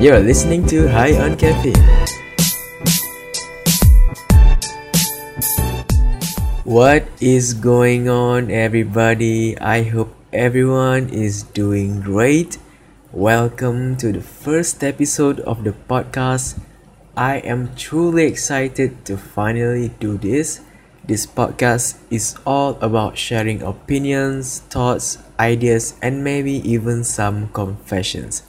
You're listening to High on Caffeine. What is going on, everybody? I hope everyone is doing great. Welcome to the first episode of the podcast. I am truly excited to finally do this. This podcast is all about sharing opinions, thoughts, ideas, and maybe even some confessions.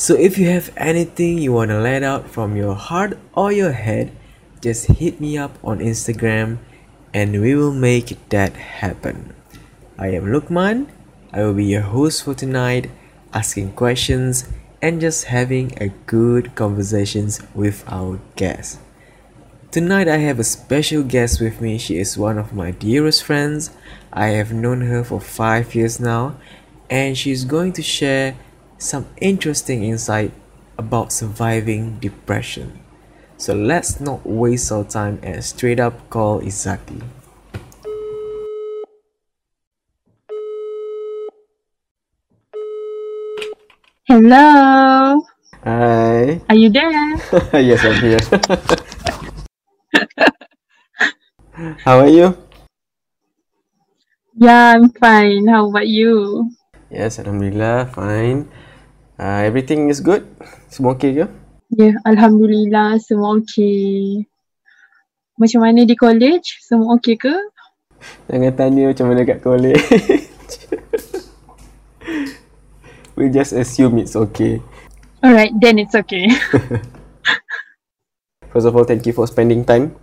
So, if you have anything you want to let out from your heart or your head, just hit me up on Instagram and we will make that happen. I am Lukman. I will be your host for tonight, asking questions and just having a good conversations with our guests. Tonight I have a special guest with me. She is one of my dearest friends. I have known her for 5 years now and she's going to share some interesting insight about surviving depression. So let's not waste our time and straight up call Izaki. Hello. Hi. Are you there? yes, I'm here. How are you? Yeah, I'm fine. How about you? Yes, Alhamdulillah, fine. Uh, everything is good? Semua okay ke? Ya, yeah, Alhamdulillah semua okay. Macam mana di college? Semua okay ke? Jangan tanya macam mana kat college. we just assume it's okay. Alright, then it's okay. First of all, thank you for spending time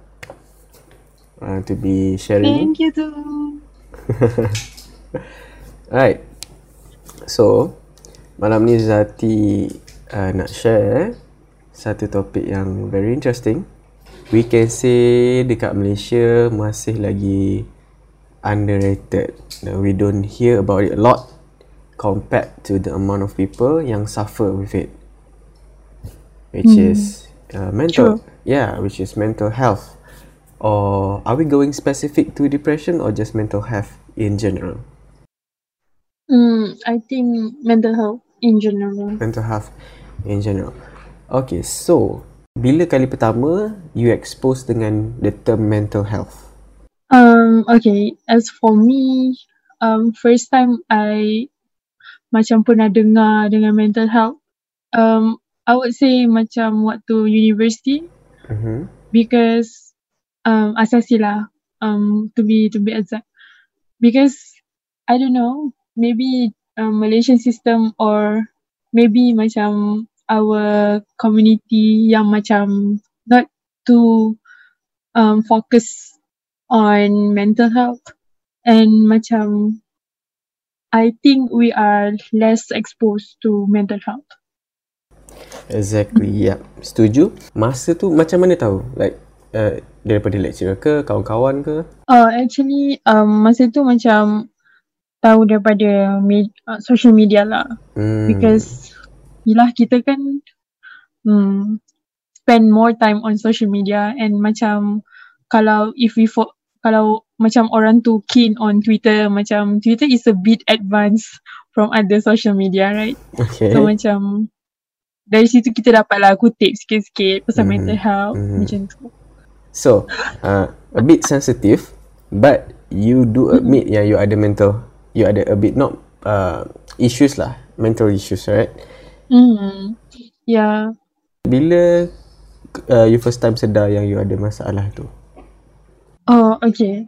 uh, to be sharing. Thank you too. Alright. So, malam ni Zati uh, nak share satu topik yang very interesting. We can say dekat Malaysia masih lagi underrated. Uh, we don't hear about it a lot compared to the amount of people yang suffer with it. Which Hmm. is uh, mental. True. Yeah, which is mental health. Or are we going specific to depression or just mental health in general? Hmm, I think mental health in general. mental health in general. Okay, so bila kali pertama you expose dengan the term mental health? Um, okay. As for me, um, first time I macam pernah dengar dengan mental health, um, I would say macam waktu university Mm-hmm. because um asasi lah um to be to be exact because I don't know maybe um, Malaysian system or maybe macam our community yang macam not too um focus on mental health and macam I think we are less exposed to mental health. Exactly, yeah. Setuju. Masa tu macam mana tahu? Like uh, daripada lecturer ke, kawan-kawan ke? Uh, actually um masa tu macam tahu daripada me- uh, social media lah. Hmm. because yelah kita kan hmm, spend more time on social media and macam kalau if we fo- kalau macam orang tu keen on Twitter macam Twitter is a bit advanced from other social media right okay. so macam dari situ kita dapat lah kutip sikit-sikit pasal Mhm. mental health Mhm. macam tu So, uh, a bit sensitive, but you do admit yang you ada mental, you ada a bit not uh, issues lah, mental issues, right? hmm yeah Bila uh, you first time sedar yang you ada masalah tu? Oh, okay.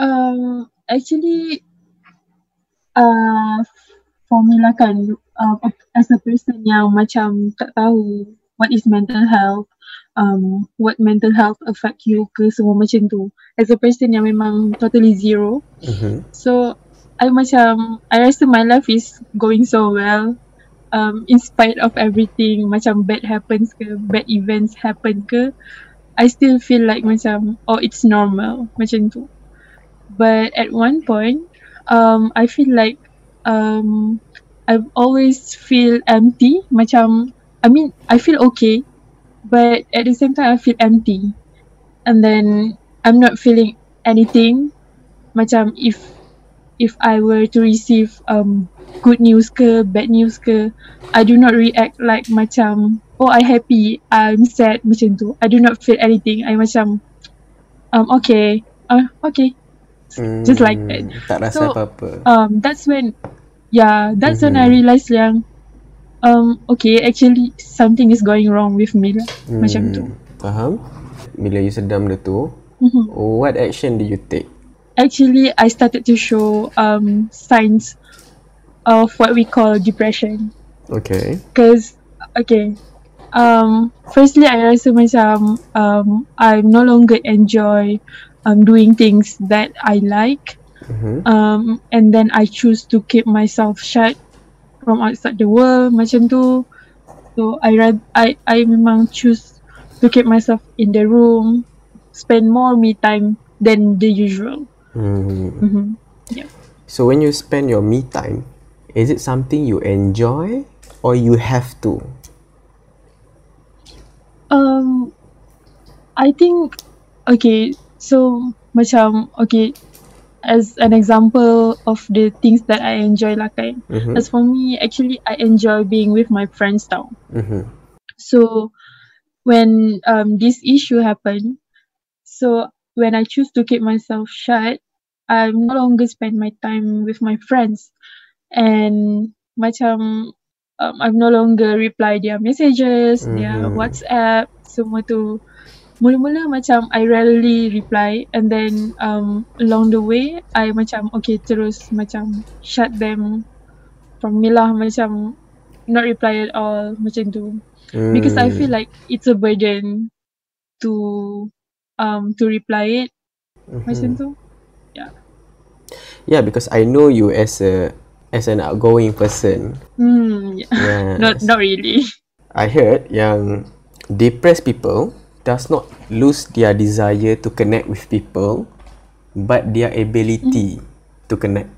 Um, actually, uh, for me lah kan, uh, as a person yang macam tak tahu what is mental health, um, what mental health affect you ke semua macam tu. As a person yang memang totally zero, Mm-hmm. so I macam, I rasa my life is going so well. Um, in spite of everything, macam bad happens ke, bad events happen ke, I still feel like macam, oh it's normal, macam tu. But at one point, um, I feel like um, I've always feel empty, macam, I mean, I feel okay, but at the same time I feel empty. And then I'm not feeling anything. Macam if if I were to receive um good news ke bad news ke I do not react like macam oh I happy I'm sad macam tu I do not feel anything I macam um okay uh, okay Just like that. Hmm, Tak rasa So, apa-apa. um that's when yeah that's when I Mhm. realised yang um okay actually something is going wrong with me lah macam tu Hmm, Faham? Bila you sedam dia tu, Mhm. what action did you take? Actually I started to show um signs of what we call depression Okay. because okay um firstly I rasa macam um I no longer enjoy um doing things that I like Mhm. um and then I choose to keep myself shut from outside the world macam tu so I rather I I memang choose to keep myself in the room spend more me time than the usual Hmm. mm-hmm. So when you spend your me time, is it something you enjoy or you have to? um I think okay so macam okay as an example of the things that I enjoy lah kan Mhm. as for me actually I enjoy being with my friends tau Mhm. So when um this issue happened, so when I choose to keep myself shut, I no longer spend my time with my friends, and macam um, I've no longer reply their messages, their Mhm. WhatsApp, semua tu. Mula-mula macam I rarely reply and then um along the way I macam okay terus macam shut them from me lah macam not reply at all macam tu because I feel Hmm. like it's a burden to um to reply it Mhm. macam tu. Yeah, because I know you as a as an outgoing person. Hmm, yeah. Yes. not not really. I heard yang depressed people does not lose their desire to connect with people, but their ability to connect.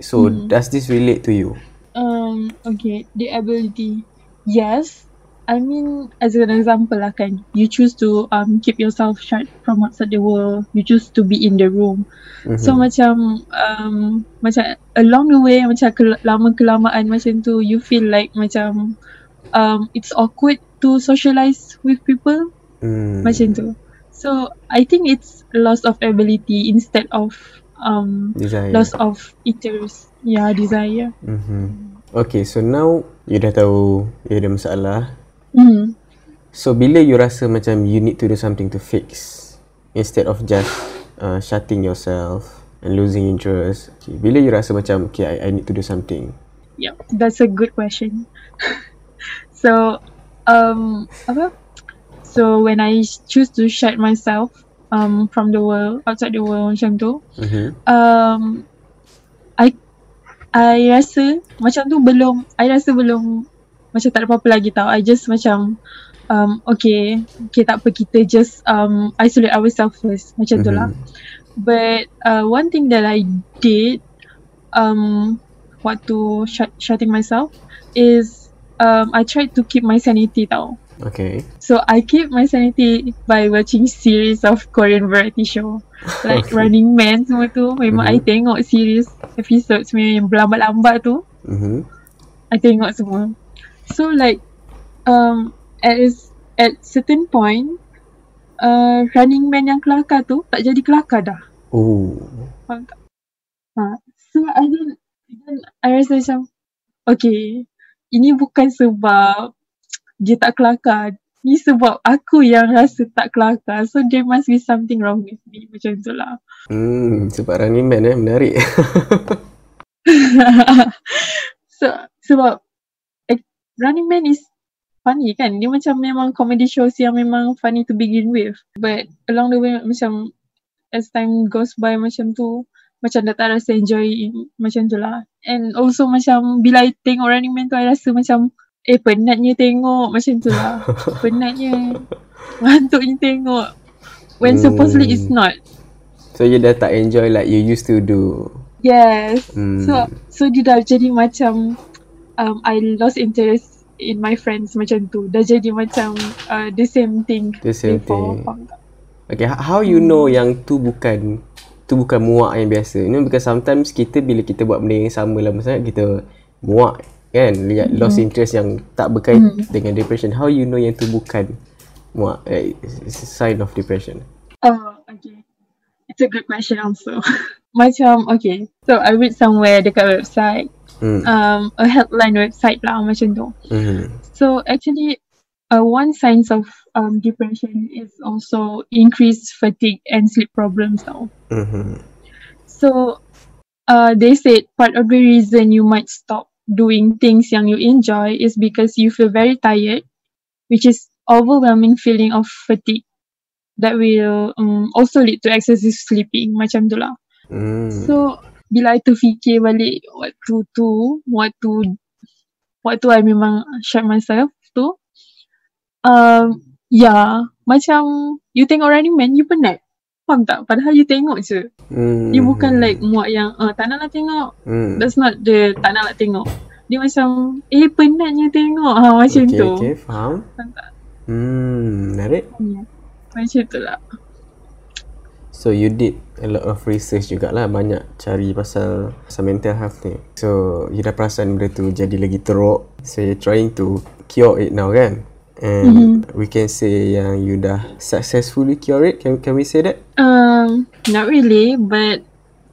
So does this relate to you? Um, okay, the ability. Yes. I mean, as an example lah kan, you choose to um keep yourself shut from outside the world. You choose to be in the room. So Mhm. macam um macam along the way macam ke, lama kelamaan macam tu, you feel like macam um it's awkward to socialize with people Hmm. macam tu. So I think it's loss of ability instead of um desire. loss of interest. Yeah, desire. Mhm. Okay, so now you dah tahu you ada masalah. Hmm. So bila you rasa macam you need to do something to fix instead of just uh, shutting yourself and losing interest. Okay, bila you rasa macam okay I, I need to do something. Yeah, that's a good question. so, um, apa? So when I choose to shut myself um from the world outside the world macam tu, Mhm. um, I I rasa macam tu belum, I rasa belum macam tak ada apa-apa lagi tau. I just macam um okay, okay tak apa kita just um isolate ourselves first macam tu lah. But uh, one thing that I did um waktu shut, shutting myself is um I tried to keep my sanity tau. Okay. So I keep my sanity by watching series of Korean variety show like Okay. Running Man semua tu. Memang I tengok series episodes yang berlambat-lambat tu. Mhm. I tengok semua. So like um at at certain point uh, Running Man yang kelakar tu tak jadi kelakar dah. Oh. Faham tak? Ha. So I then, then I rasa macam okay ini bukan sebab dia tak kelakar. Ni sebab aku yang rasa tak kelakar. So there must be something wrong with me. Macam tu lah. Hmm, sebab Running Man eh menarik. so sebab Running Man is funny kan. Dia macam memang comedy shows yang memang funny to begin with. But along the way macam as time goes by macam tu macam dah tak rasa enjoy macam tu lah. And also macam bila I tengok Running Man tu I rasa macam eh penatnya tengok macam tu lah. penatnya. Ngantuknya tengok. When supposedly it's Hmm. not. so you dah tak enjoy like you used to do. Yes. Hmm. So so dia dah jadi macam um I lost interest in my friends macam tu. Dah jadi macam uh, the same thing The same before. thing. Okay, how you know yang tu bukan tu bukan muak yang biasa. You know, because sometimes kita bila kita buat benda yang sama lama sangat, kita muak kan. Lihat mm-hmm. lost interest yang tak berkait mm-hmm. dengan depression. How you know yang tu bukan muak? It's a sign of depression. Oh, okay. It's a good question also. macam, okay. So, I read somewhere dekat website. Mm. Um, a headline website lah macam tu. Mm-hmm. So, actually, uh, one signs of um, depression is also increased fatigue and sleep problems now. Mm-hmm. So, uh, they said part of the reason you might stop doing things yang you enjoy is because you feel very tired, which is overwhelming feeling of fatigue that will um, also lead to excessive sleeping macam tu lah. Mm. So bila I terfikir balik waktu tu, waktu waktu I memang shut myself tu, um, ya macam you tengok Running Man, you penat. Faham tak? Padahal you tengok je. Mm. You bukan like muak yang uh, tak nak nak tengok. Mm. That's not the tak nak nak tengok. Dia macam, eh penatnya tengok. Ha, macam okay, tu. Okay, faham. Faham tak? Hmm, menarik. Yeah. Macam tu lah. So you did a lot of research jugalah banyak cari pasal pasal mental health ni. So you dah perasan benda tu jadi lagi teruk. So you're trying to cure it now kan? And mm-hmm. we can say yang you dah successfully cure it. Can can we say that? Um, not really, but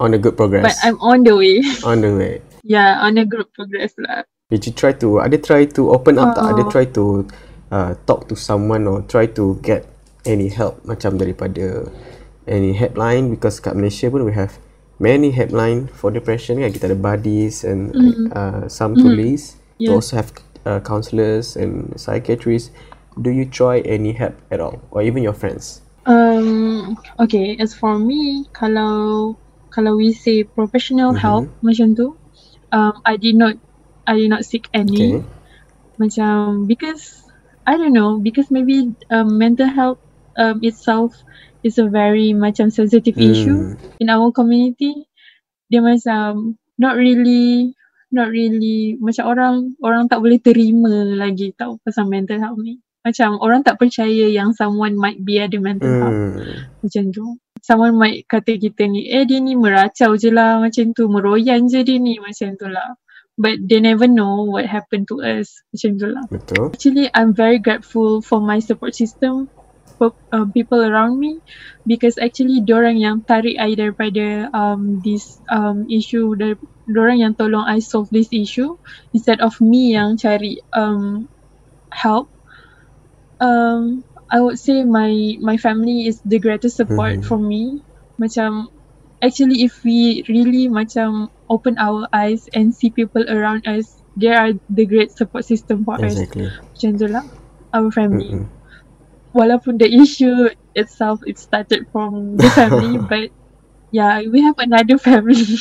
on a good progress. But I'm on the way. on the way. yeah, on a good progress lah. Did you try to? Ada try to open up uh, tak? Ada try to uh, talk to someone or try to get any help macam daripada any headline because kat Malaysia pun we have many headline for depression kan kita ada buddies and mm-hmm. uh, some mm-hmm. police yeah. we also have uh, counselors and psychiatrists do you try any help at all or even your friends um okay as for me kalau kalau we say professional mm-hmm. help macam tu um i did not i did not seek any okay. macam because i don't know because maybe um, mental health um, itself is a very macam sensitive mm. issue. In our community dia macam not really not really macam orang orang tak boleh terima lagi tau pasal mental health ni. Macam orang tak percaya yang someone might be ada mental mm. health macam tu. Someone might kata kita ni eh dia ni meracau je lah macam tu meroyan je dia ni macam tu lah. But they never know what happened to us macam tu lah. Betul. Actually I'm very grateful for my support system uh, people around me because actually orang yang tarik I daripada um, this um, issue dari orang yang tolong I solve this issue instead of me yang cari um, help. Um, I would say my my family is the greatest support mm-hmm. for me. Macam actually if we really macam open our eyes and see people around us they are the great support system for exactly. us macam tu lah our family. Mm-hmm walaupun the issue itself it started from the family but yeah we have another family.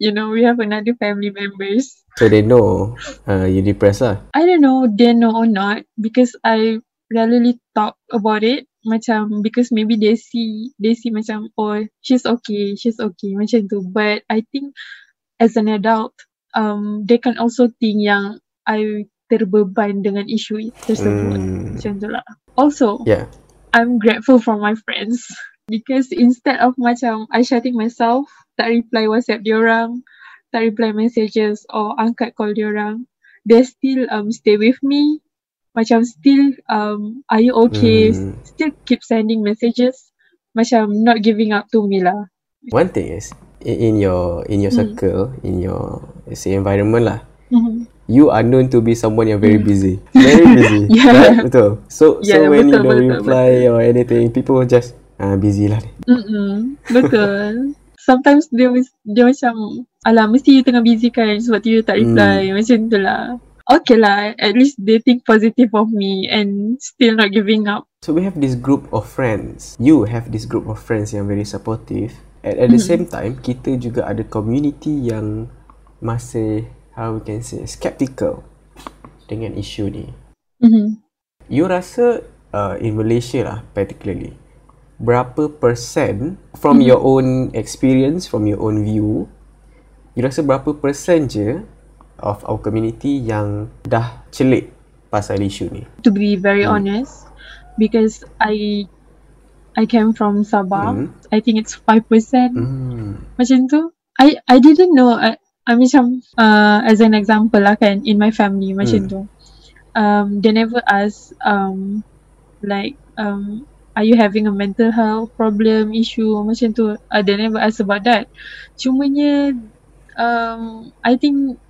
You know we have another family members. So they know uh, you depressed lah? I don't know they know or not because I rarely talk about it. Macam because maybe they see they see macam oh she's okay she's okay macam tu. But I think as an adult um they can also think yang I terbeban dengan isu tersebut. Mm. macam tu lah also yeah. I'm grateful for my friends. Because instead of macam I shutting myself tak reply whatsapp diorang tak reply messages or angkat call diorang they still um stay with me. Macam still um are you okay? Mm. still keep sending messages. Macam not giving up to me lah. One thing is in, your in your mm. circle in your say environment lah you are known to be someone yang very hmm. busy. Very busy. yeah. Right? Betul. So yeah, so when betul, you don't betul, reply betul. or anything, people just ah busy lah ni. Mm Betul. Sometimes dia dia macam alah mesti you tengah busy kan sebab tu you tak reply mm. macam tu lah. Okay lah, at least they think positive of me and still not giving up. So we have this group of friends. You have this group of friends yang very supportive. At, at the mm. same time, kita juga ada community yang masih how we can say skeptical dengan isu ni. Mm-hmm. You rasa uh, in Malaysia lah particularly berapa persen from mm-hmm. your own experience from your own view you rasa berapa persen je of our community yang dah celik pasal isu ni? To be very mm. honest because I I came from Sabah. Mhm. I think it's 5%. Hmm. Macam tu. I I didn't know. I, I macam uh, as an example lah kan in my family macam Hmm. tu. Um, they never ask um like um are you having a mental health problem issue macam tu. Uh, they never ask about that. Cumanya um I think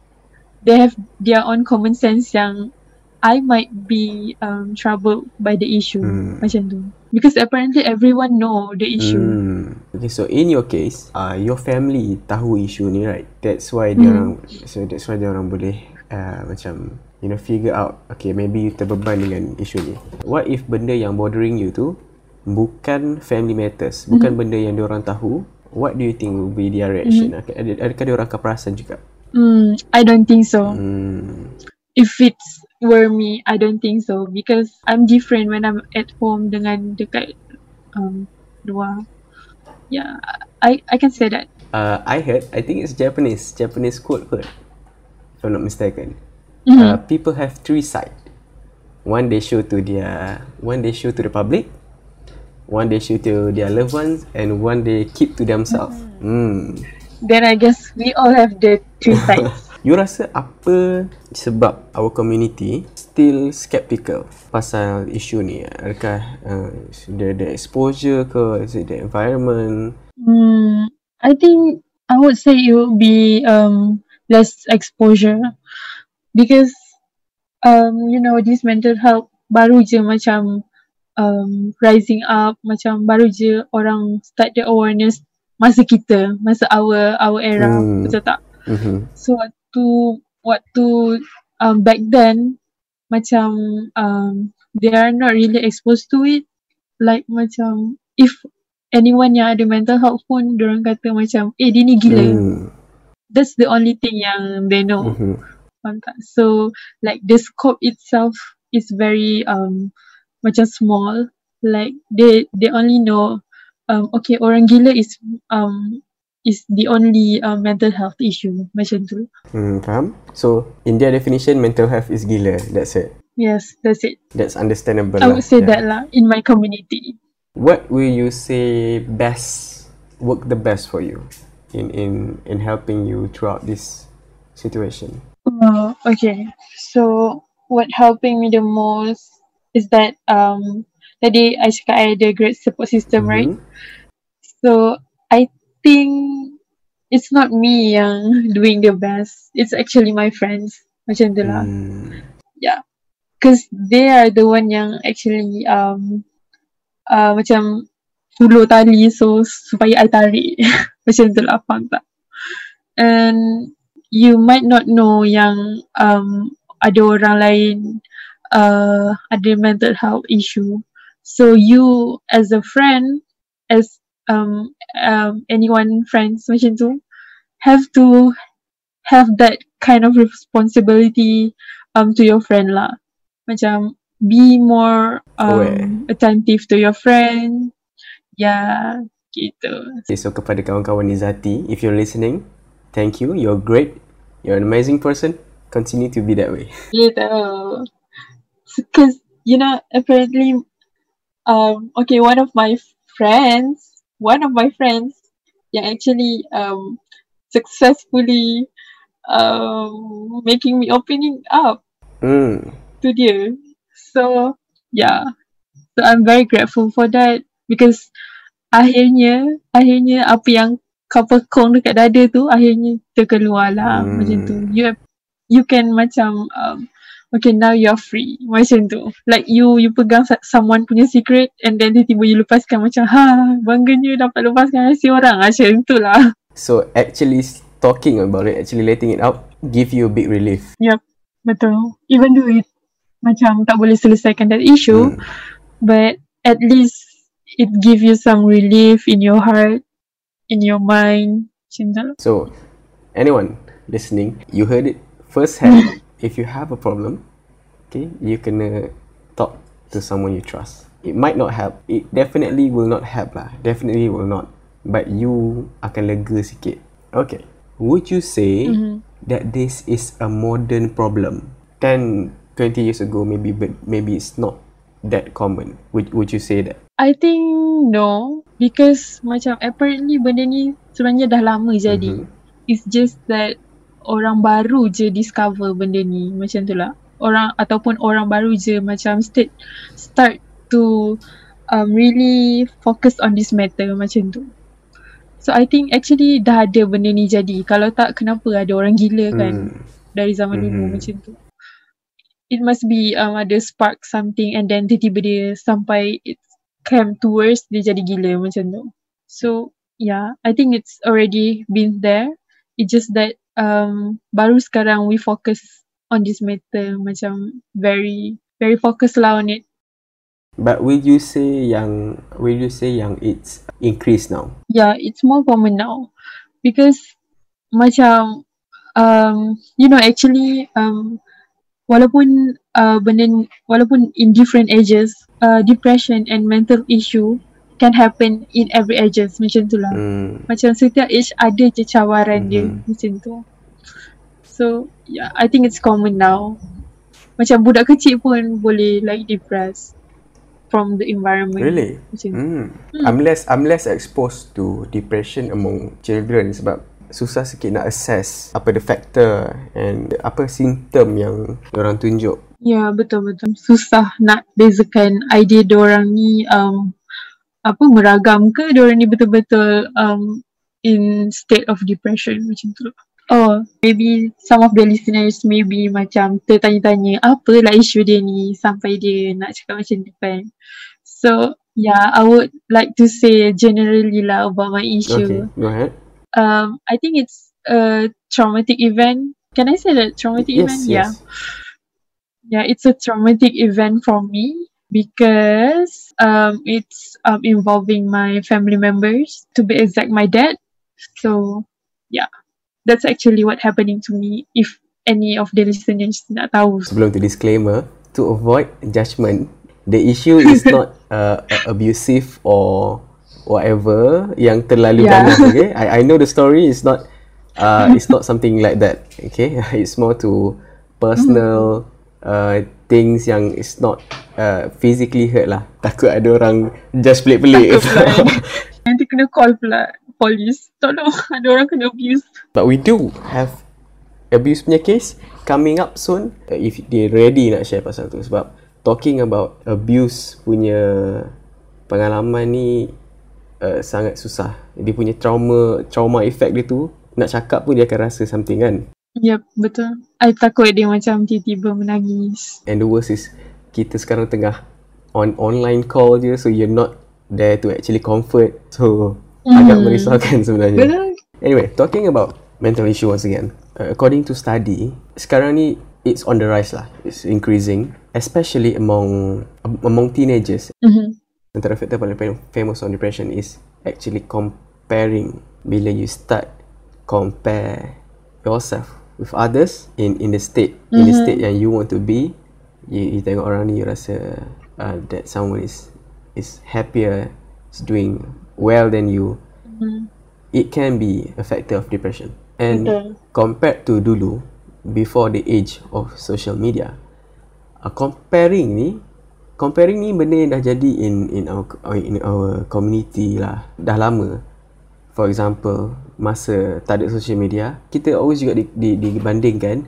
they have their own common sense yang I might be um troubled by the issue Hmm. macam tu. Because apparently everyone know the issue. Hmm. Okay, so in your case, uh, your family tahu isu ni, right? That's why dia orang, so that's why dia orang boleh uh, macam you know figure out, okay, maybe you terbeban dengan isu ni. What if benda yang bothering you tu bukan family matters, bukan benda yang dia orang tahu? What do you think will be their reaction? Okay, ad- adakah dia orang akan perasan juga? Hmm, I don't think so. Hmm. if it's were me, I don't think so because I'm different when I'm at home dengan dekat um luar. Yeah, I I can say that. Uh, I heard, I think it's Japanese, Japanese quote kot, if I'm not mistaken. Mhm. Uh, people have three sides. One they show to their, one they show to the public, one they show to their loved ones, and one they keep to themselves. Hmm. Then I guess we all have the three sides. You rasa apa sebab our community still skeptical pasal isu ni? Adakah uh, the, the exposure ke? Is it the environment? Hmm, I think I would say it would be um less exposure because um you know this mental health baru je macam um rising up macam baru je orang start the awareness masa kita masa our our era Hmm. betul tak Mm-hmm. so waktu waktu um back then macam um they are not really exposed to it. Like macam if anyone yang ada mental health pun orang kata macam eh dia ni gila. Hmm. that's the only thing yang they know. Mm-hmm. faham tak? So like the scope itself is very um macam small. Like they they only know um okay orang gila is um is the only um, mental health issue macam tu Hmm, faham? So, in their definition, mental health is gila. That's it. yes that's it That's understandable. I would say Yeah. that lah in my community What will you say best work the best for you in in in helping you throughout this situation? Uh, okay. So what helping me the most is that um tadi I cakap I ada great support system, right? Mhm. So I think it's not me yang doing the best. It's actually my friends. Macam tu lah. Hmm. Cause they are the one yang actually um uh, macam hulur tali so supaya I tarik. macam tu lah, faham tak? And you might not know yang um ada orang lain uh, ada mental health issue. So you as a friend, as um, um anyone friends macam tu, have to have that kind of responsibility um to your friend lah. Macam be more Aware. um attentive to your friend. Yeah, gitu. Okay, so kepada kawan-kawan Nizati, if you're listening, thank you. You're great. You're an amazing person. Continue to be that way. Gitu. Because you know, apparently, um, okay, one of my friends, one of my friends, yang actually um successfully um making me opening up Hmm. to dia. So yeah, so I'm very grateful for that because akhirnya, akhirnya apa yang kau pekong dekat dada tu akhirnya terkeluar lah Hmm. macam tu. You have, you can macam um, okay now you're free macam tu. Like you you pegang someone punya secret and then tiba-tiba you lepaskan macam ha bangganya dapat lepaskan rahsia orang macam tu lah. So actually talking about it, actually letting it out, give you a big relief. Betul. Even though it macam tak boleh selesaikan that issue, Hmm. but at least it give you some relief in your heart, in your mind. Macam tu. So, anyone listening, you heard it firsthand. if you have a problem, okay, you can uh, talk to someone you trust. It might not help. It definitely will not help lah. Definitely will not. But you akan lega sikit. Okay. Would you say Mhm. that this is a modern problem? 10, 20 years ago, maybe, but maybe it's not that common. Would, would you say that? I think no because macam apparently benda ni sebenarnya dah lama jadi. Mhm. It's just that orang baru je discover benda ni macam tu lah. Orang ataupun orang baru je macam start start to um, really focus on this matter macam tu. So I think actually dah ada benda ni jadi. Kalau tak kenapa ada orang gila kan Hmm. dari zaman dulu Mhm. macam tu. It must be um, ada spark something and then tiba-tiba dia sampai it came to worse dia jadi gila macam tu. So yeah, I think it's already been there. It's just that um, baru sekarang we focus on this matter macam very very focus lah on it. But will you say yang will you say yang it's increased now? yeah, it's more common now because macam um you know actually um walaupun uh, benda walaupun in different ages uh, depression and mental issue can happen in every ages macam tu lah. Hmm. Macam setiap age ada je cawaran dia Mhm. macam tu. So yeah, I think it's common now. Macam budak kecil pun boleh like depressed from the environment. Really? Macam. Hmm. I'm less I'm less exposed to depression among children sebab susah sikit nak assess apa the factor and apa simptom yang orang tunjuk. Ya betul betul susah nak bezakan idea diorang ni um, apa meragam ke diorang ni betul-betul um, in state of depression macam tu. Oh maybe some of the listeners maybe macam tertanya-tanya apa lah isu dia ni sampai dia nak cakap macam tu kan. So yeah I would like to say generally lah about my issue. Okay, go ahead. Um, I think it's a traumatic event. Can I say that traumatic event? Yes, Yeah. yes. yeah, it's a traumatic event for me because um, it's um, involving my family members, to be exact, my dad. So, yeah, that's actually what happening to me. If any of the listeners nak tahu. Sebelum tu disclaimer, to avoid judgment, the issue is not uh, abusive or whatever yang terlalu Yeah. ganas, okay? I I know the story is not uh, it's not something like that, okay? It's more to personal uh, things yang is not uh, physically hurt lah. Takut ada orang judge pelik-pelik. Eh. Nanti kena call pula polis. Tolong, ada orang kena abuse. But we do have abuse punya case coming up soon uh, if they ready nak share pasal tu sebab talking about abuse punya pengalaman ni uh, sangat susah. Dia punya trauma trauma effect dia tu nak cakap pun dia akan rasa something kan. Yep, betul. I takut dia macam tiba-tiba menangis. And the worst is kita sekarang tengah on online call je so you're not there to actually comfort. So agak Hmm. merisaukan sebenarnya. Betul? Anyway, talking about mental issue once again. Uh, according to study, sekarang ni it's on the rise lah. It's increasing, especially among among teenagers. Mhm. Antara faktor paling fam- famous on depression is actually comparing. Bila you start compare yourself with others in in the state in the state yang you want to be, you, you tengok orang ni you rasa uh, that someone is is happier, is doing well than you. It can be a factor of depression. And Betul. compared to dulu, before the age of social media, uh, comparing ni, comparing ni benda yang dah jadi in in our in our community lah, dah lama. For example, masa tak ada social media, kita always juga di, di, dibandingkan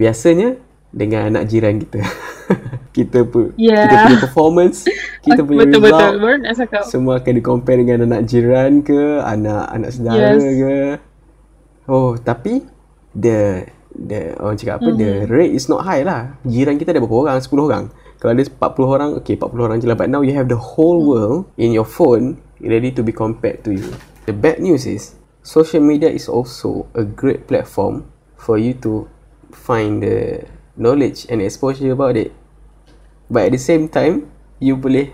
biasanya dengan anak jiran kita. kita pun Yeah. kita punya performance, kita punya betul result, betul cakap. semua akan di compare dengan anak jiran ke, anak anak saudara Yes. ke. Oh, tapi the the orang cakap apa the Mm-hmm. rate is not high lah. Jiran kita ada berapa orang? 10 orang. Kalau ada 40 orang, okay 40 orang je lah. But now you have the whole world in your phone ready to be compared to you. The bad news is social media is also a great platform for you to find the knowledge and exposure about it. But at the same time, you boleh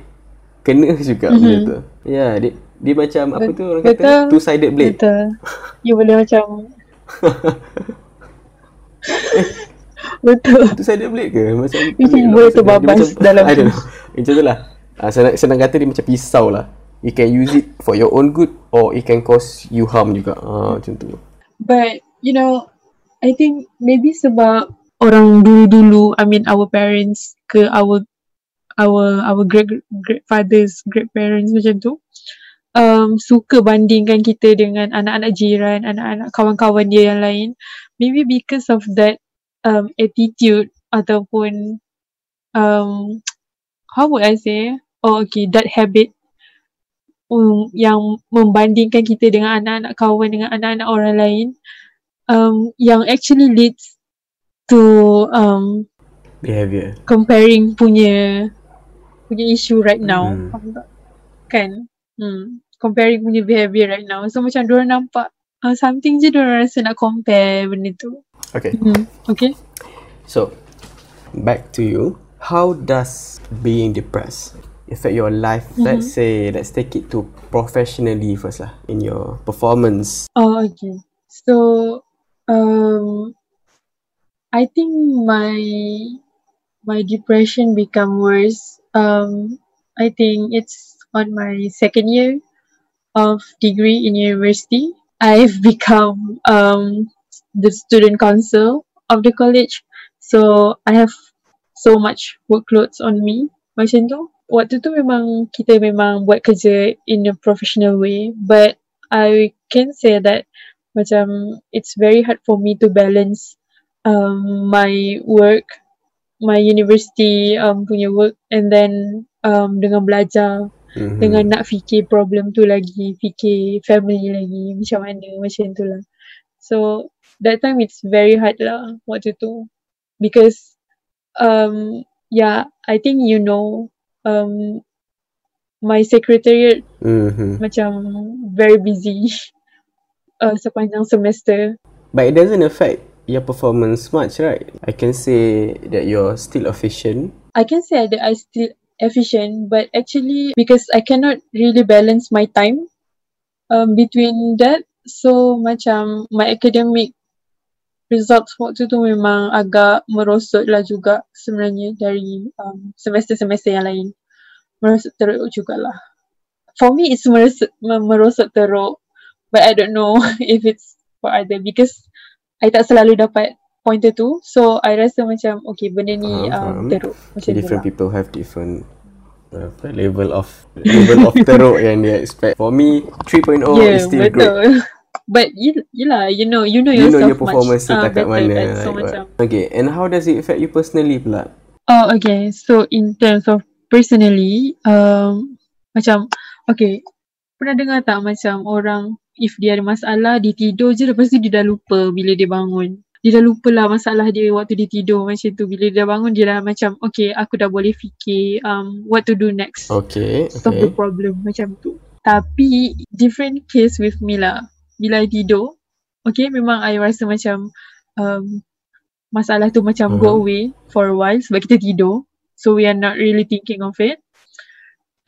kena juga mm-hmm. benda tu. Ya, yeah, dia, dia macam apa tu orang kata two-sided blade. Betul. You boleh macam Betul. Two-sided blade ke? Macam dia boleh terbabas dalam I don't tu. know. Macam tu lah. Ah, senang, senang kata dia macam pisau lah. You can use it for your own good or it can cause you harm juga. Ah, macam tu. But you know, I think maybe sebab orang dulu-dulu, I mean our parents ke our our our great great fathers, great parents macam tu um, suka bandingkan kita dengan anak-anak jiran, anak-anak kawan-kawan dia yang lain. Maybe because of that um, attitude ataupun um, how would I say? Oh, okay, that habit um, yang membandingkan kita dengan anak-anak kawan dengan anak-anak orang lain um, yang actually leads to um, behavior. comparing punya punya issue right now. Hmm. kan? Hmm. Comparing punya behavior right now. So macam diorang nampak uh, something je diorang rasa nak compare benda tu. Okay. Hmm. Okay. So back to you. How does being depressed affect your life. Let's say let's take it to professionally first lah in your performance. Oh okay. So um I think my my depression become worse. Um I think it's on my second year of degree in university. I've become um the student council of the college. So I have so much workloads on me. Macam tu waktu tu memang kita memang buat kerja in a professional way but I can say that macam it's very hard for me to balance um, my work my university um, punya work and then um, dengan belajar Mhm. dengan nak fikir problem tu lagi fikir family lagi macam mana macam tu lah so that time it's very hard lah waktu tu because um yeah I think you know um my secretariat Mhm. macam very busy uh, sepanjang semester. But it doesn't affect your performance much right? I can say that you're still efficient. I can say that I still efficient, but actually because I cannot really balance my time um, between that, so macam my academic results waktu tu memang agak merosot lah juga sebenarnya dari um, semester-semester yang lain. Merosot teruk jugalah. For me, it's merosot, me- merosot teruk, but I don't know if it's for other because I tak selalu dapat pointer tu, so I rasa macam okay benda ni faham. um, teruk macam different lah. people have different uh, level of level of teruk yang dia expect for me 3.0 yeah, is still betul. great But you, yelah, you know, you know you know yourself your performance much uh, setakat better mana kan? So what. macam, okay and how does it affect you personally pula oh okay. So in terms of personally, um, macam, okay, pernah dengar tak macam orang if dia ada masalah, dia tidur je lepas tu dia dah lupa bila dia bangun. Dia dah lupa lah masalah dia waktu dia tidur macam tu. Bila dia bangun, dia dah macam, okay, aku dah boleh fikir um, what to do next. okay solve the okay problem macam tu. Tapi different case with me lah. Bila I tidur, okay memang I rasa macam um, masalah tu macam go Mhm. away for a while sebab kita tidur. So we are not really thinking of it.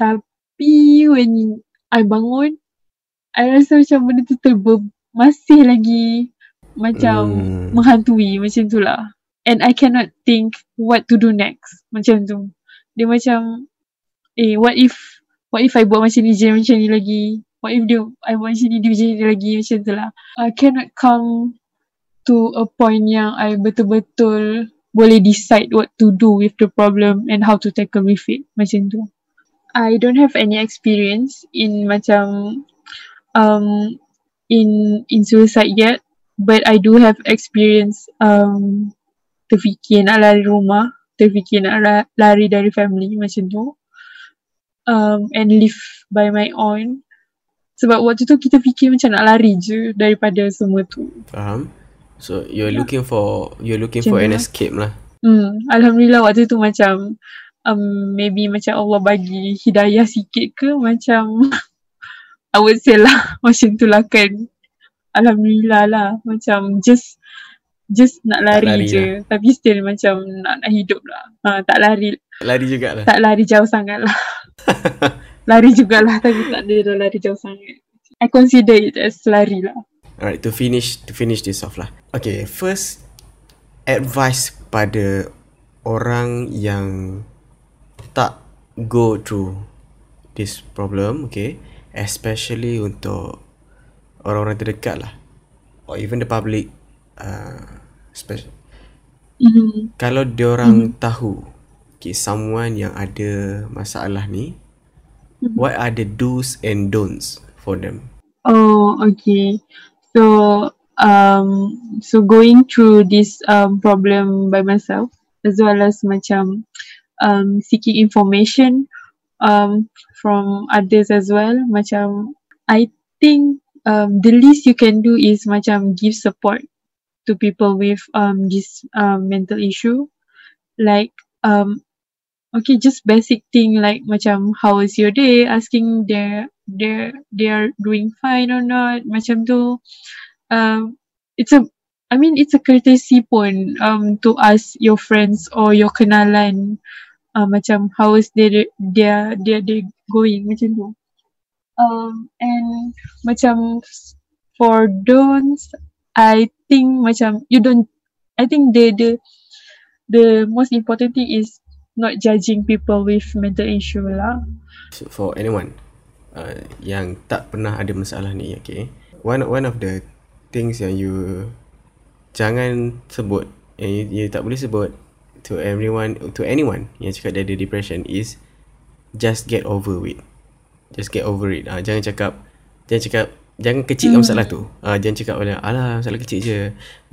Tapi when I bangun, I rasa macam benda tu terbe masih lagi macam Hmm. menghantui macam tu lah. And I cannot think what to do next. Macam tu. Dia macam, eh what if, what if I buat macam ni je macam ni lagi? What if dia, I buat macam ni dia ni lagi macam tu lah. I cannot come to a point yang I betul-betul boleh decide what to do with the problem and how to tackle with it. Macam tu. I don't have any experience in macam um in in suicide yet but I do have experience um terfikir nak lari rumah terfikir nak la- lari dari family macam tu um, and live by my own sebab waktu tu kita fikir macam nak lari je daripada semua tu. Faham? So you're looking for you're looking Macam for an lah. escape lah. Hmm, Alhamdulillah waktu tu macam um, maybe macam Allah bagi hidayah sikit ke macam I would say lah macam tu lah kan. Alhamdulillah lah macam just just nak lari, lari je. tapi still macam nak, nak hidup lah. Ha, tak lari. Lari jugalah. Tak lari jauh sangat lah lari jugalah tapi tak ada lari jauh sangat I consider it as lari lah Alright, to finish to finish this off lah. Okay, first advice pada orang yang tak go through this problem, okay, especially untuk orang-orang terdekat lah, or even the public, uh, special. mm-hmm. Kalau diorang tahu okay, someone yang ada masalah ni, Mhm. what are the do's and don'ts for them? Oh, okay. So, um, so going through this um problem by myself, as well as macam um seeking information um from others as well. Macam I think um the least you can do is macam give support to people with um this um mental issue, like um okay just basic thing like macam how is your day? Asking their their they are doing fine or not? Macam tu. Um it's a I mean it's a courtesy pun um to ask your friends or your kenalan uh, macam how is their their their day going? Macam tu. Um and macam for don'ts I think macam you don't I think the the the most important thing is not judging people with mental issue lah. So, for anyone uh, yang tak pernah ada masalah ni, okay, one one of the things yang you jangan sebut, yang you, you tak boleh sebut to everyone, to anyone yang cakap dia ada depression is just get over it. Just get over it. Ah, jangan cakap, jangan cakap, jangan kecilkan masalah tu. Ah, jangan cakap, alah, masalah kecil je.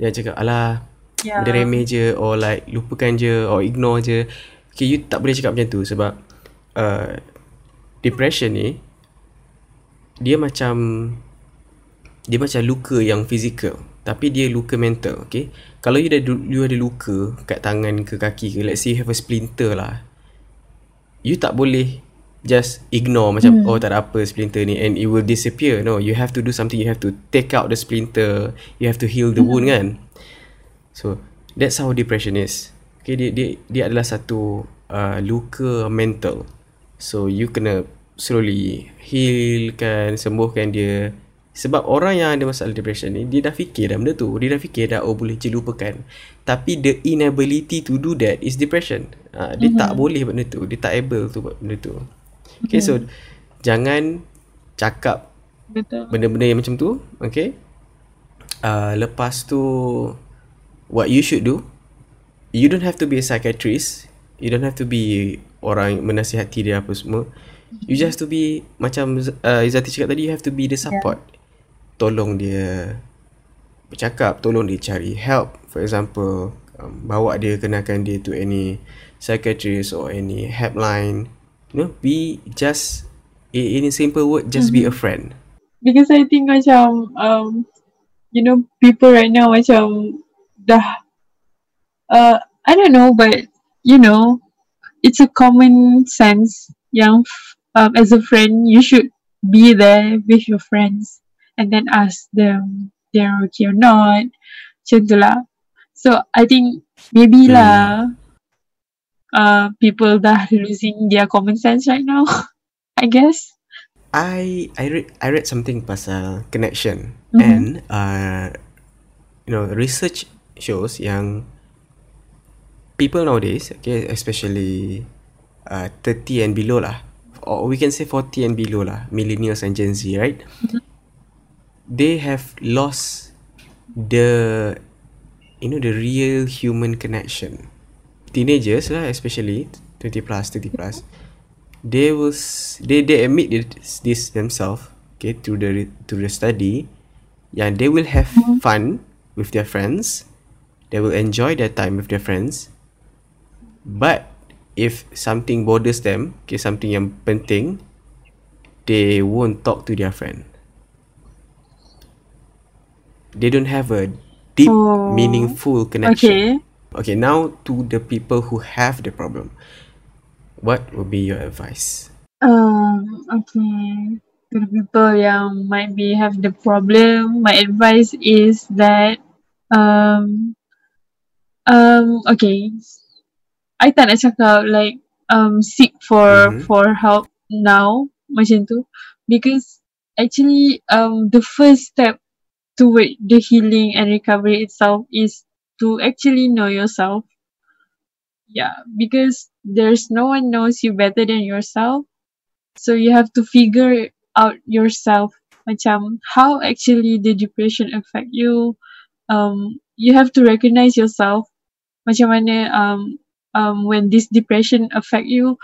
Jangan cakap, alah, Yeah. Benda remeh je Or like Lupakan je Or ignore je Okay you tak boleh cakap macam tu Sebab uh, Depression ni Dia macam Dia macam luka yang physical Tapi dia luka mental Okay? Kalau you, dah, you ada luka Kat tangan ke kaki ke Let's say you have a splinter lah You tak boleh Just ignore Macam oh tak ada apa splinter ni And it will disappear. No you have to do something You have to take out the splinter You have to heal the wound kan? So that's how depression is. Okay, dia dia dia adalah satu uh, luka mental. So you kena slowly healkan, sembuhkan dia. Sebab orang yang ada masalah depression ni dia dah fikir dah benda tu. Dia dah fikir dah oh boleh je lupakan. Tapi the inability to do that is depression. Uh, dia mm-hmm. tak boleh benda tu. Dia tak able tu buat benda tu. Okay, so jangan cakap Betul. benda-benda yang macam tu, okay? Uh, lepas tu what you should do you don't have to be a psychiatrist. You don't have to be orang menasihati dia apa semua. You just have to be macam uh, Izzati cakap tadi you have to be the support. Tolong dia bercakap tolong dia cari help. For example um, bawa dia kenalkan dia to any psychiatrist or any helpline. You know be just in in a simple word just be a friend. Because I think macam um you know people right now macam dah uh I don't know but you know it's a common sense yang um, as a friend you should be there with your friends and then ask them they're okay or not macam tu lah. So I think maybe lah uh people dah losing their common sense right now I guess. I I read I read something pasal connection Mhm. and uh you know research shows yang people nowadays okay especially uh 30 and below lah. Or we can say 40 and below lah millennials and Gen Z right? They have lost the you know the real human connection. Teenagers lah especially 20 plus 30 plus they will they they admit this, this themselves okay through the through the study. Yang they will have fun with their friends. They will enjoy their time with their friends but if something bothers them okay something yang penting they won't talk to their friend they don't have a deep Oh, meaningful connection okay Okay, now to the people who have the problem. What would be your advice? Um, okay. To the people yang might be have the problem, my advice is that um um okay. I tak nak cakap like um seek for Mhm. for help now macam tu because actually um the first step toward the healing and recovery itself is to actually know yourself. Yeah, because there's no one knows you better than yourself. So you have to figure out yourself macam how actually the depression affect you. Um, you have to recognize yourself macam mana um um when this depression affect you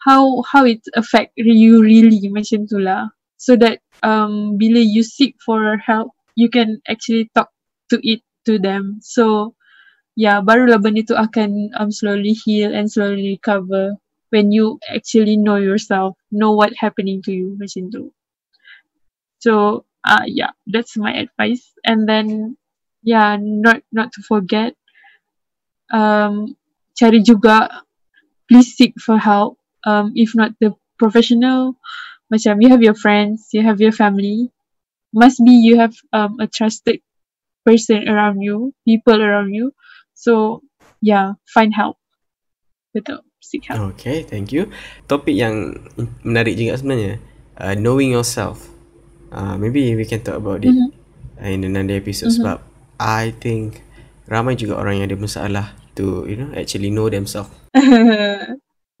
how how it affect you really macam tu lah. So that um bila you seek for help you can actually talk to it to them. So yeah barulah benda tu akan um slowly heal and slowly recover when you actually know yourself know what happening to you macam tu. So uh yeah that's my advice. And then yeah not not to forget um cari juga please seek for help um if not the professional macam you have your friends you have your family must be you have um a trusted person around you people around you so yeah find help betul seek help Okay, thank you. Topik yang menarik juga sebenarnya. Uh, knowing yourself. Uh, maybe we can talk about it Mhm. in another episode sebab I think ramai juga orang yang ada masalah to you know actually know themselves.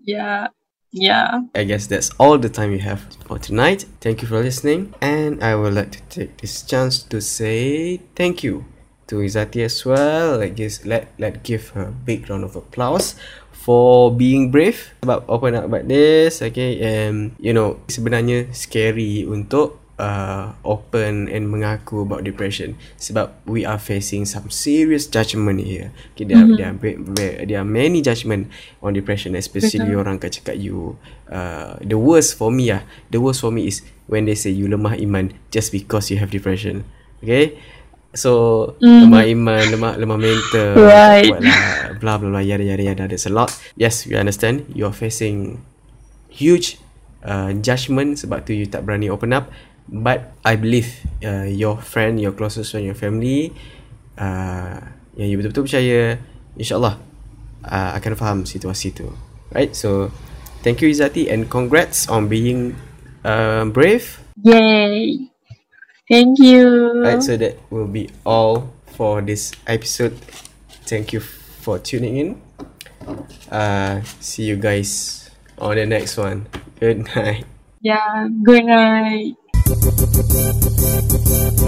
yeah yeah I guess that's all the time we have for tonight. Thank you for listening, and I would like to take this chance to say thank you to Izati as well. Like just let let give her a big round of applause for being brave about open up about this. Okay, and you know sebenarnya scary untuk uh, open and mengaku about depression sebab we are facing some serious judgment here. Okay, there, mm-hmm. there, are, there are many judgment on depression, especially Betul. orang akan cakap you uh, the worst for me ah the worst for me is when they say you lemah iman just because you have depression okay so Mhm. lemah iman lemah lemah mental Right. lah blah blah blah yada yada yada there's a lot yes we understand you're facing huge uh, judgment sebab tu you tak berani open up but I believe uh, your friend your closest friend your family uh, yang you betul-betul percaya insyaallah uh, akan faham situasi tu. Right? So thank you Izati and congrats on being uh, brave. Yay! Thank you. Right so that will be all for this episode. Thank you for tuning in. Uh, see you guys on the next one. Good night. Yeah good night Música